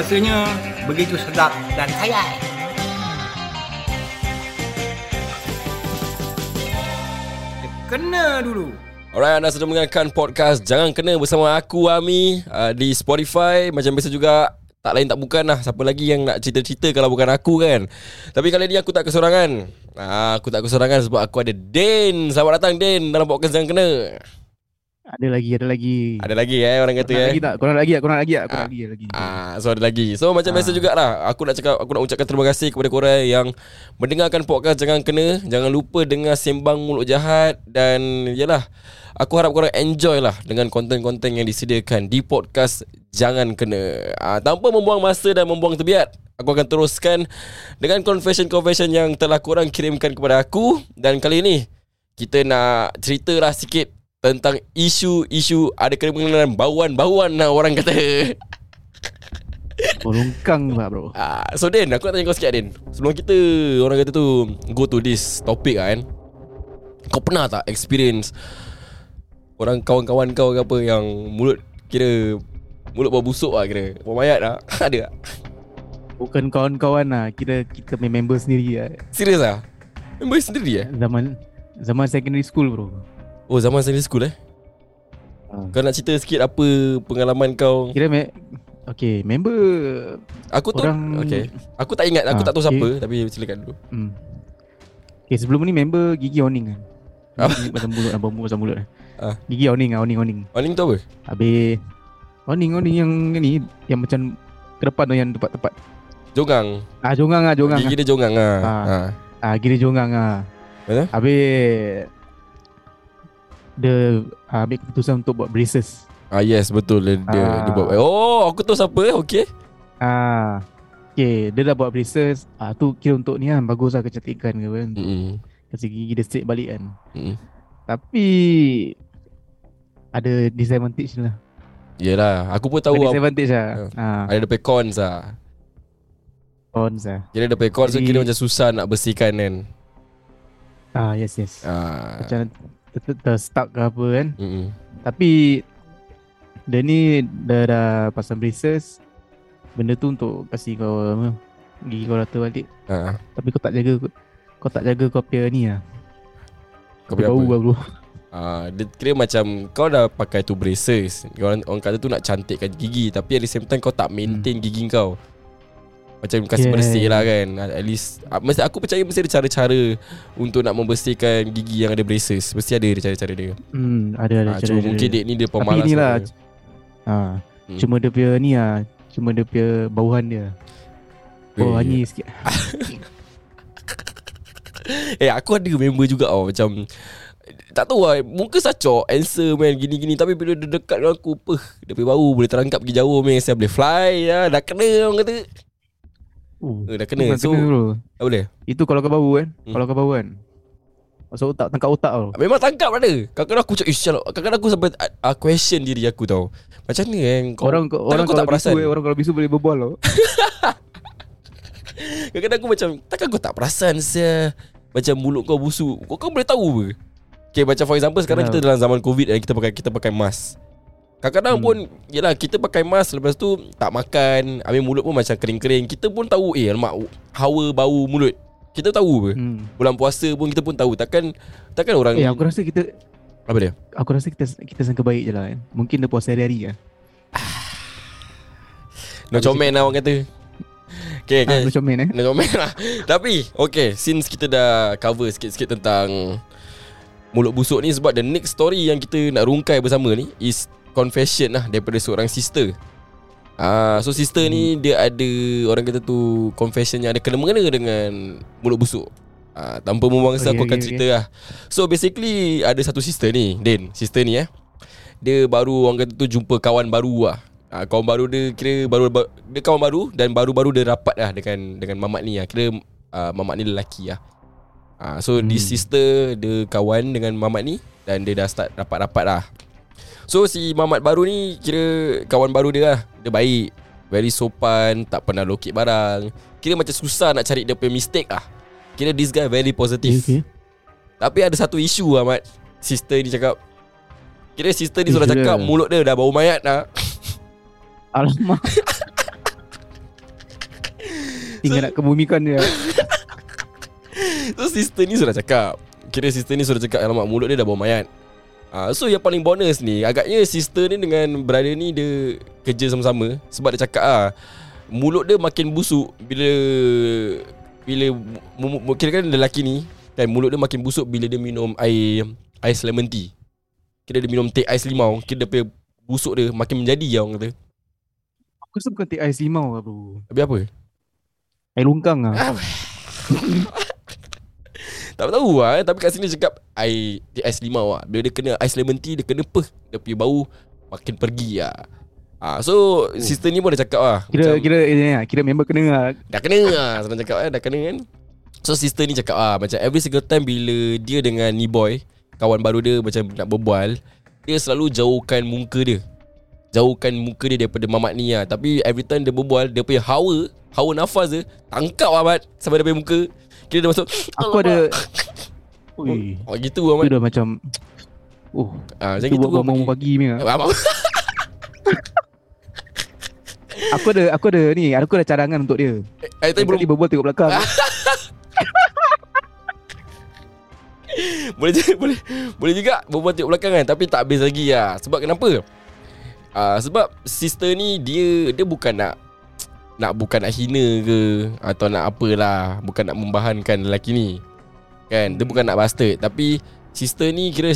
Rasanya begitu sedap dan kaya. Kena dulu. Alright, anda sedang mendengarkan podcast Jangan Kena bersama aku, Ami uh, Di Spotify. Macam biasa juga Tak lain tak bukan lah. Siapa lagi yang nak cerita-cerita Kalau bukan aku kan? Tapi kali ni aku tak kesorangan. Uh, Aku tak kesorangan sebab aku ada Den Selamat datang Den Dalam podcast Jangan Kena Ada lagi, ada lagi. Ada lagi eh orang kata Korang eh lagi tak? Korang lagi tak? Korang lagi tak? Korang Ah. lagi lagi. Ah, so ada lagi. So macam biasa Ah. jugalah. Aku nak cakap aku nak ucapkan terima kasih kepada korang yang mendengarkan podcast jangan kena, jangan lupa dengar sembang mulut jahat dan yalah. Aku harap korang enjoy lah dengan konten-konten yang disediakan di podcast Jangan Kena. Ah, tanpa membuang masa dan membuang tebiat, aku akan teruskan dengan confession-confession yang telah korang kirimkan kepada aku dan kali ini kita nak cerita lah sikit tentang isu-isu ada kena-mengenaan bauan-bauan lah orang kata. Oh, longkang lah bro. Ah, so Den, aku nak tanya kau sikit Den. Sebelum kita orang kata tu go to this topic kan. Kau pernah tak experience orang kawan-kawan kau ke apa yang mulut kira mulut bau busuk lah kira. Bau mayat lah. Ada tak? Bukan kawan-kawan lah. Kira kita main member sendiri lah. Serius lah? Member sendiri eh? Zaman zaman secondary school bro. Oh zaman secondary school eh? Ah. Kau nak cerita sikit apa pengalaman kau? Kira me Okay, member Aku tu Orang- okay. Aku tak ingat, aku Ah, tak tahu okay. siapa tapi silakan dulu. hmm. Okay, sebelum ni member gigi oning kan. Gigi Macam mulut, apa mulut, macam mulut. Ah. Gigi oning lah, oning, oning. Warning tu apa? Habis oning, oning yang ni yang macam ke depan tu yang tepat-tepat. Jongang. Ah, jongang ah, jongang. Gigi dia jongang ah. Ah. Ah. Ah, gigi dia jongang ah. Betul? Habis dia ah, ambil keputusan untuk buat braces. Ah yes betul dia dia, Ah. dia buat Oh aku tahu siapa Okey Ah. Okay, dia dah buat braces. Ah, tu kira untuk ni kan bagus lah kecantikan ke kan. Mm-mm. Kasi gigi dia straight balik kan. Mm-mm. Tapi ada disadvantage lah. Yelah Aku pun tahu ada disadvantage lah. Ah, Ada dia cons lah cons lah. Kira dia cons so Jadi- kira macam susah nak bersihkan kan Ah, yes yes. ah. Macam ter- ter- ter-stuck ke apa kan. Mm-mm. Tapi dia ni dah dah pasang braces. Benda tu untuk kasih kau apa, gigi kau rata balik. ah. Tapi kau tak jaga kau tak jaga kau punya ni lah. Kau punya bau apa? bro. Ah, dia kira macam Kau dah pakai tu braces Orang, orang kata tu nak cantikkan gigi Tapi at the same time Kau tak maintain Hmm. gigi kau Macam kasih Yeah. bersih lah kan At least ah, mesti, Aku percaya mesti ada cara-cara Untuk nak membersihkan gigi yang ada braces Mesti ada dia cara-cara dia Hmm, ada ada ah, cara. Cuma mungkin dek ni dia Tapi pemalas ni lah. apa. Ha, Hmm. cuma dia punya ni lah. Cuma dia punya bauhan dia. Bau Eh, hanyi sikit. Eh aku ada member juga oh, Macam Tak tahu lah Muka sacok Answer man Gini-gini Tapi bila dia dekat dengan aku Peh Dia punya bau Boleh terangkap pergi jauh man Saya boleh fly ya. Dah kena orang kata Uh, eh, Dah kena So kena bro. Tak boleh Itu kalau kau bau kan. Hmm. Kalau kau bau kan. Masuk otak, tangkap otak tau. Memang tangkap ada Kadang-kadang aku cakap Ish Kadang-kadang aku sampai uh, Question diri aku tau Macam ni kan kau, Orang takkan orang kau kalau tak perasan bisu, eh, orang kalau bisu boleh berbual tau. Kadang-kadang aku macam Takkan kau tak perasan sia Macam mulut kau busuk Kau, kau boleh tahu apa Okay macam for example Sekarang Yalah. kita dalam zaman covid dan Kita pakai kita pakai mask Kadang-kadang Hmm. pun Yelah kita pakai mask Lepas tu Tak makan Habis mulut pun macam kering-kering Kita pun tahu Eh alamak Hawa bau mulut Kita tahu apa Hmm. Bulan puasa pun kita pun tahu Takkan Takkan orang Eh aku rasa kita Apa dia aku rasa kita kita sangka baik je lah kan. Mungkin dia puasa hari-hari kan. No comel lah orang kata Okay, Ah, okay. macam main eh. Nak komen lah Tapi Okay Since kita dah cover sikit-sikit tentang Mulut busuk ni Sebab the next story yang kita nak rungkai bersama ni Is confession lah Daripada seorang sister Ah, So sister ni Dia ada Orang kata tu Confession yang ada kena-mengena dengan Mulut busuk ah, Tanpa membuang masa Okay, Aku akan okay, cerita lah So basically Ada satu sister ni Din Sister ni eh Dia baru orang kata tu Jumpa kawan baru lah Ah, kawan baru dia kira baru ba- dia kawan baru dan baru-baru dia rapat lah dengan dengan mamat ni lah. Kira uh, mamat ni lelaki lah. Ah, so hmm. this Hmm. sister dia kawan dengan mamat ni dan dia dah start rapat-rapat lah. So si mamat baru ni kira kawan baru dia lah. Dia baik, very sopan, tak pernah lokit barang. Kira macam susah nak cari dia punya mistake lah. Kira this guy very positive. Okay. Tapi ada satu isu lah Mat Sister ni cakap Kira sister ni Isu sudah cakap. Mulut dia dah bau mayat dah Alamak. Tinggal nak kebumikan dia So sister ni sudah cakap Kira sister ni sudah cakap Alamak mulut dia dah bau mayat Ah, so yang paling bonus ni Agaknya sister ni dengan brother ni Dia kerja sama-sama Sebab dia cakap ah, Mulut dia makin busuk Bila Bila Kira kan lelaki ni kan Mulut dia makin busuk Bila dia minum air Ais lemon tea. Kira dia minum teh ais limau Kira dia busuk dia Makin menjadi ya orang kata. Aku rasa bukan teh ais limau lah bro. Habis apa? Air longkang lah Tak tahu lah eh. Tapi kat sini cakap Air ais limau lah Bila dia kena ais lemon tea Dia kena apa Dia punya bau Makin pergi lah Ah, so sister ni pun dah cakap lah Kira macam, kira eh, lah, kira member kena lah. Dah kena lah Senang cakap eh. Dah kena kan? So sister ni cakap ah Macam every single time Bila dia dengan ni boy Kawan baru dia Macam nak berbual Dia selalu jauhkan muka dia. Jauhkan muka dia Daripada mamat ni lah Tapi every time dia berbual Dia punya hawa Hawa nafas dia Tangkap Ahmad Sampai dia punya muka Kira dia masuk. Aku ada Ui. Oh gitu Itu Ahmad dah macam Oh ah, Macam Itu gitu buat bangun pagi ni lah. Abang Aku ada Aku ada ni Aku ada cadangan untuk dia. Eh tadi Tadi belum berbual tengok belakang. Boleh juga Boleh Boleh juga Berbual tengok belakang kan Tapi tak habis lagi lah. Sebab kenapa? Uh, Sebab sister ni Dia Dia bukan nak Nak bukan nak hina ke Atau nak apalah Bukan nak membahankan lelaki ni. Kan? Dia bukan nak bastard Tapi Sister ni kira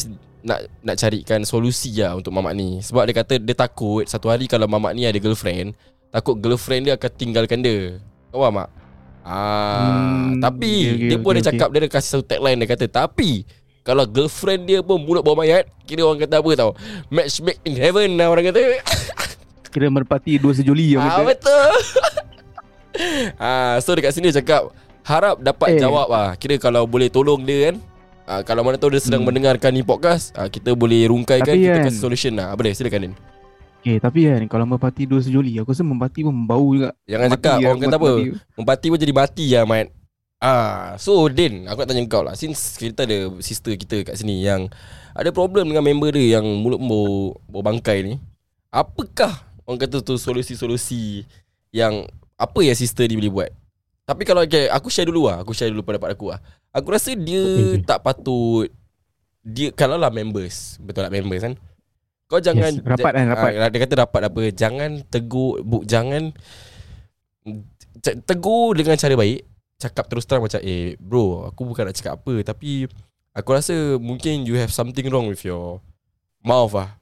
nak nak carikan solusi lah untuk mamak ni. Sebab dia kata dia takut Satu hari kalau mamak ni ada girlfriend Takut girlfriend dia akan tinggalkan dia. Kau faham tak? Ah, Hmm, tapi okay, okay, dia pun okay, ada cakap dia ada kasih satu tagline dia kata tapi kalau girlfriend dia pun mulut bau mayat kira orang kata apa tau? Match make in heaven lah orang kata. Kira merpati dua sejoli yang ah, kata. betul ah, so dekat sini cakap harap dapat Eh. jawab ah kira kalau boleh tolong dia kan ah, kalau mana tahu dia sedang Hmm. mendengarkan ni podcast ah, kita boleh rungkaikan Tapi kita kan- kasih solution lah. Dia silakan Din. Okay tapi kan Kalau merpati dua sejoli Aku rasa merpati pun bau juga. Jangan Mati cakap lah, orang kata apa. Mempati pun jadi mati lah Mat. Ah, So Din Aku nak tanya kau lah. Since kita ada sister kita kat sini Yang ada problem dengan member dia Yang mulut bau, bau bangkai ni Apakah Orang kata tu solusi-solusi Yang Apa yang sister ni boleh buat? Tapi kalau okay, Aku share dulu lah. Aku share dulu pendapat aku lah. Aku rasa dia Okay, okay. tak patut. Dia Kalau lah members. Betul lah members kan? Kau jangan Yes, rapat kan, rapat. Ah, Dia kata rapat apa? Jangan tegur bu, Jangan Tegur dengan cara baik. Cakap terus terang macam Eh bro Aku bukan nak cakap apa. Tapi Aku rasa Mungkin you have something wrong with your Mouth lah.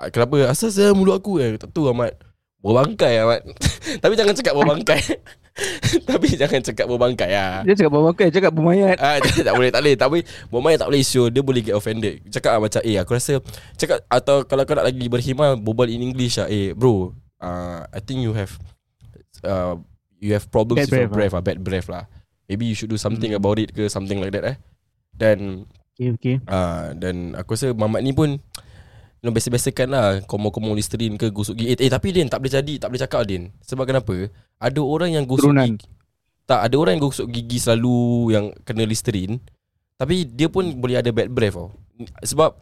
Ah, Kenapa? Asal saya mulut aku eh? Tak tahu Ahmad Bawa bangkai Ahmad Tapi jangan cakap bawa bangkai Tapi jangan cakap bawa bangkai lah Dia cakap makan Cakap bermayat Ah, tak, tak boleh, tak boleh. Boleh. Bomai tak boleh show. Dia boleh get offended. Cakap lah macam, eh aku rasa cakap atau kalau kau nak lagi berhimah berbual in English lah. Eh bro, uh, I think you have uh, you have problems Bad with your breath breath lah, bad breath lah. Maybe you should do something Hmm. about it ke something like that eh. Dan Okay okay Ah, dan aku rasa mamat ni pun you know, biasa-biasakan lah Komor-komor Listerine ke gosok gigi. Eh, eh tapi Din tak boleh jadi Tak boleh cakap Din. Sebab kenapa? Ada orang yang gosok Turunan. gigi. Tak ada orang yang gosok gigi selalu Yang kena Listerine. Tapi dia pun boleh ada bad breath tau. Sebab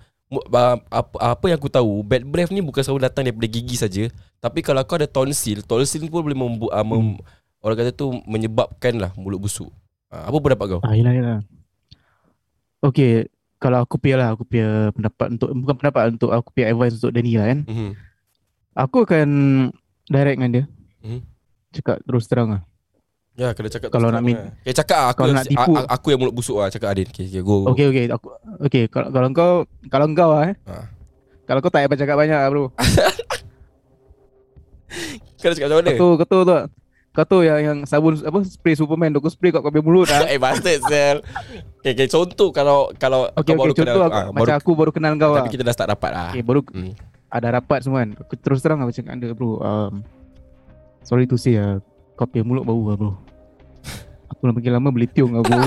apa, apa yang aku tahu Bad breath ni bukan selalu datang daripada gigi saja. Tapi kalau kau ada tonsil Tonsil pun boleh membu, uh, mem, Orang kata tu menyebabkan lah mulut busuk. Ah, Apa pendapat kau? Ah yelah yelah. Okay Kalau aku punya lah Aku punya pendapat untuk Bukan pendapat untuk Aku punya advice untuk Danny lah kan Mhm. Aku akan Direct dengan dia Mhm. Cakap terus terang lah Ya kena cakap Kalau terus nak terang min- lah. Okay cakap lah, aku kalau yang, nak tipu- Aku yang mulut busuk lah Cakap Adin Okay, okay go, go. Okay okay aku, Okay kalau, kalau kau Kalau kau lah eh Ha. Kalau kau tak payah cakap banyak lah bro Kau nak cakap macam mana? Kau tu Kau tu tu Kau tu yang, yang sabun Apa spray Superman tu Kau spray kat kau punya mulut lah eh bastard sel. Okay, okay contoh kalau kalau Okay kau okay baru kenal Contoh aku, aku, ah, Macam aku baru kenal kau lah. Tapi kita dah start rapat lah. Okay baru Hmm. Ada rapat semua kan. Aku terus terang aku cakap anda bro. Um, Sorry to say lah Kau punya mulut bau lah bro. Aku nak makin lama boleh tiung lah bro.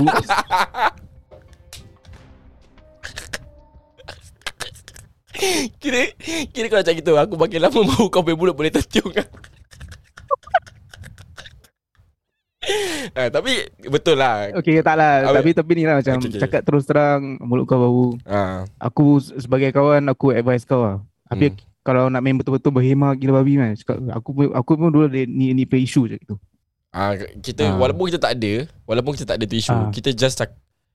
Kira Kira kau macam gitu. Aku makin lama bau kau punya mulut boleh tertiung ah, Tapi Betul lah Okay tak lah Apa- Tapi tapi ni lah macam Okay, okay. Cakap terus terang Mulut kau bau ah, Aku se- sebagai kawan Aku advise kau lah Tapi Hmm. kalau nak main betul-betul berhemah gila babi kan cakap, aku aku pun dulu ada ni ni play issue je gitu. Ah kita Ah. walaupun kita tak ada, walaupun kita tak ada tu isu, Ah. kita just cak,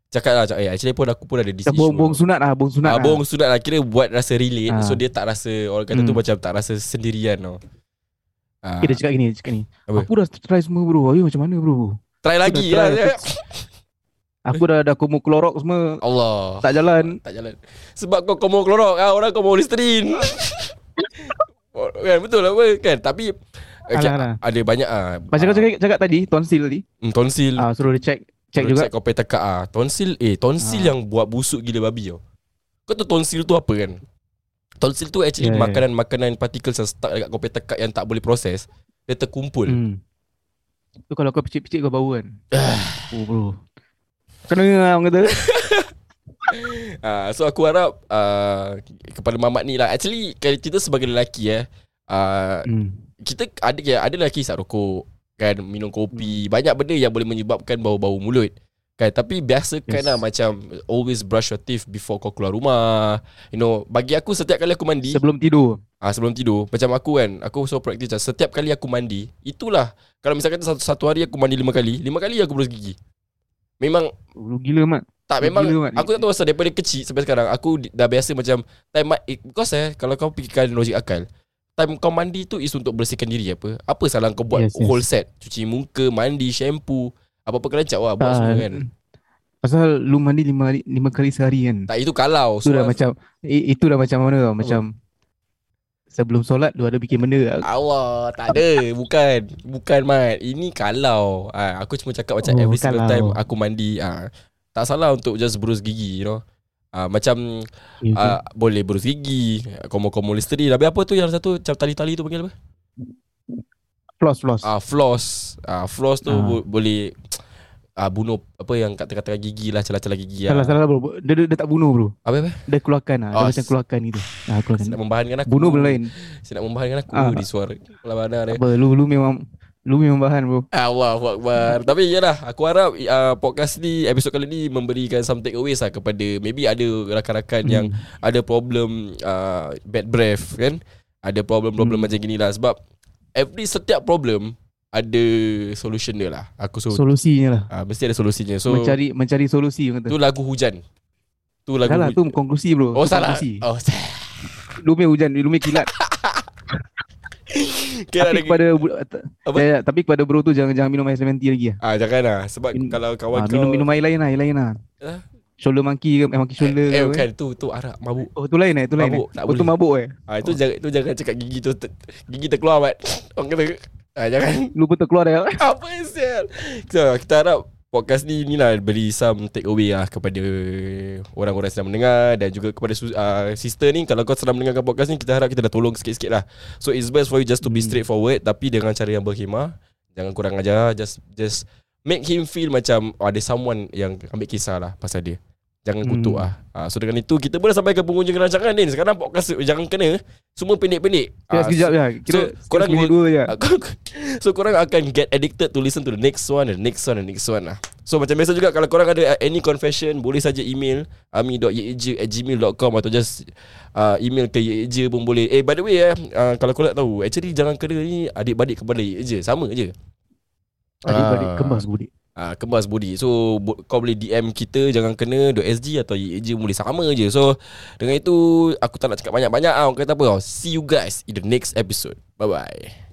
cakap lah cakap, eh actually pun aku pun ada this issue. bong, sunat lah Bong sunat Ah, lah bong sudah lah kira buat rasa relate Ah. so dia tak rasa orang kata tu Hmm. macam tak rasa sendirian tau. Ah, Okay, dia cakap gini, cakap ni. Apa? Aku dah try semua bro. Ayo macam mana bro? Try lagi dah lah. try. Aku dah dah komo klorok semua Allah. tak jalan. tak jalan. Sebab kau komo klorok ah, orang komo listerin. Kan betul lah kan tapi okay, Alah, alah. ada banyak ah. Macam kau cakap, cakap tadi tonsil tadi. Hmm, tonsil. Ah suruh dia check check Kalau juga. Check kau pay tekak ah. Tonsil eh tonsil Ah. yang buat busuk gila babi tau. Kau tahu tonsil tu apa kan? Tonsil tu actually Ya, ya. makanan-makanan particles yang stuck dekat kau pay tekak yang tak boleh proses. Dia terkumpul. Hmm. Tu kalau kau picit-picit kau bau kan. oh bro. Kena lah orang kata. Uh, so aku harap uh, kepada mamat ni lah Actually kalau kita sebagai lelaki eh uh, Hmm. Kita ada ada lelaki isap rokok kan Minum kopi Banyak benda yang boleh menyebabkan bau-bau mulut Kan tapi biasakan Yes. lah macam Always brush your teeth before kau keluar rumah You know Bagi aku setiap kali aku mandi Sebelum tidur. Ah sebelum tidur Macam aku kan Aku so praktis macam Setiap kali aku mandi Itulah Kalau misalkan satu, satu hari aku mandi lima kali Lima kali aku berus gigi Memang Lu gila mat. tak Gila, memang Mat. Aku tak tahu asal Daripada kecil sampai sekarang Aku dah biasa macam Time ma- eh, Because eh Kalau kau fikirkan logik akal Time kau mandi tu Is untuk bersihkan diri apa Apa salah kau buat Yes, yes. Whole set Cuci muka Mandi Shampoo Apa-apa kerancak wah Buat Ah, semua kan. Pasal lu mandi lima, hari- lima kali sehari kan. Tak itu kalau Itu dah macam itu dah macam mana tau macam sebelum solat lu ada bikin benda Allah Tak ada. Bukan Bukan Mat. Ini kalau. Ah, Aku cuma cakap macam Oh, Every single time Aku mandi ah, Tak salah untuk just berus gigi You know. Ah, Macam ah, Boleh berus gigi Komo-komo listerin Habis apa tu yang satu Macam tali-tali tu panggil apa? Floss floss. Ah floss. Ah floss tu Ah. bo- boleh ah bunuh apa yang kat tengah-tengah gigi lah celah-celah gigi Salah lah. salah bro. Dia, dia, dia tak bunuh bro. Apa apa? Dia keluarkan lah. Dia Oh, macam s- keluarkan gitu. Ah keluarkan. Saya nak membahankan aku. Bunuh benda lain. Saya nak membahankan aku Ah. di suara. Kalau mana dia. Apa lu lu memang lu memang bahan bro. Allahu Akbar Tapi yalah Aku harap uh, Podcast ni Episod kali ni Memberikan some takeaways lah Kepada Maybe ada rakan-rakan Hmm. yang Ada problem uh, Bad breath kan Ada problem-problem Hmm. macam gini lah Sebab Every setiap problem Ada solution dia lah Aku so, Solusinya lah. uh, Mesti ada solusinya So mencari mencari solusi kata. Tu lagu hujan Tu lagu Salah hujan tu konklusi bro. Oh Tu salah konklusi. Oh Lu main hujan, lu main kilat. Kira tapi ada kepada Apa? ya, ya, tapi kepada bro tu jangan jangan minum air lemon tea lagi lah. Ah jangan lah Sebab Min- kalau kawan Ah, kau minum minum air lain lah, air lain lah. Ah? Shoulder monkey ke, eh, monkey shoulder Eh, eh ke. bukan tu tu arak mabuk Oh tu lain eh, tu lain. Mabuk, eh. tak oh tu boleh. mabuk eh. Ah itu jangan itu jangan cakap gigi tu ter, gigi terkeluar mat. Orang kata ah jangan Lu pun terkeluar dah. apa sial. So kita harap podcast ni ni lah beri some take away lah kepada orang-orang yang sedang mendengar dan juga kepada uh, sister ni kalau kau sedang mendengarkan podcast ni kita harap kita dah tolong sikit-sikit lah. So it's best for you just to be Hmm. straightforward tapi dengan cara yang berkhemah. Jangan kurang ajar just just make him feel macam oh, ada someone yang ambil kisah lah pasal dia. Jangan Hmm. kutuk lah ha, So dengan itu Kita pun dah sampai ke penghujung rancangan ni Sekarang podcast Jangan kena Semua pendek-pendek Ah, sekejap je. Kira so, korang dua je. Ah, kau- So korang akan get addicted to listen to the next one and the next one and the next one lah. So macam biasa juga kalau korang ada uh, any confession boleh saja email ami.yeja at gmail.com atau just uh, email ke yeja pun boleh. Eh by the way eh uh, kalau korang nak tahu actually jangan kena ni adik-beradik kepada yeja sama je. Adik-beradik Ah. kembas budik. Ah, kembas body So bo- kau boleh DM kita Jangan kena .sg atau yeja boleh sama je So dengan itu Aku tak nak cakap banyak-banyak ah. Kata apa See you guys in the next episode Bye-bye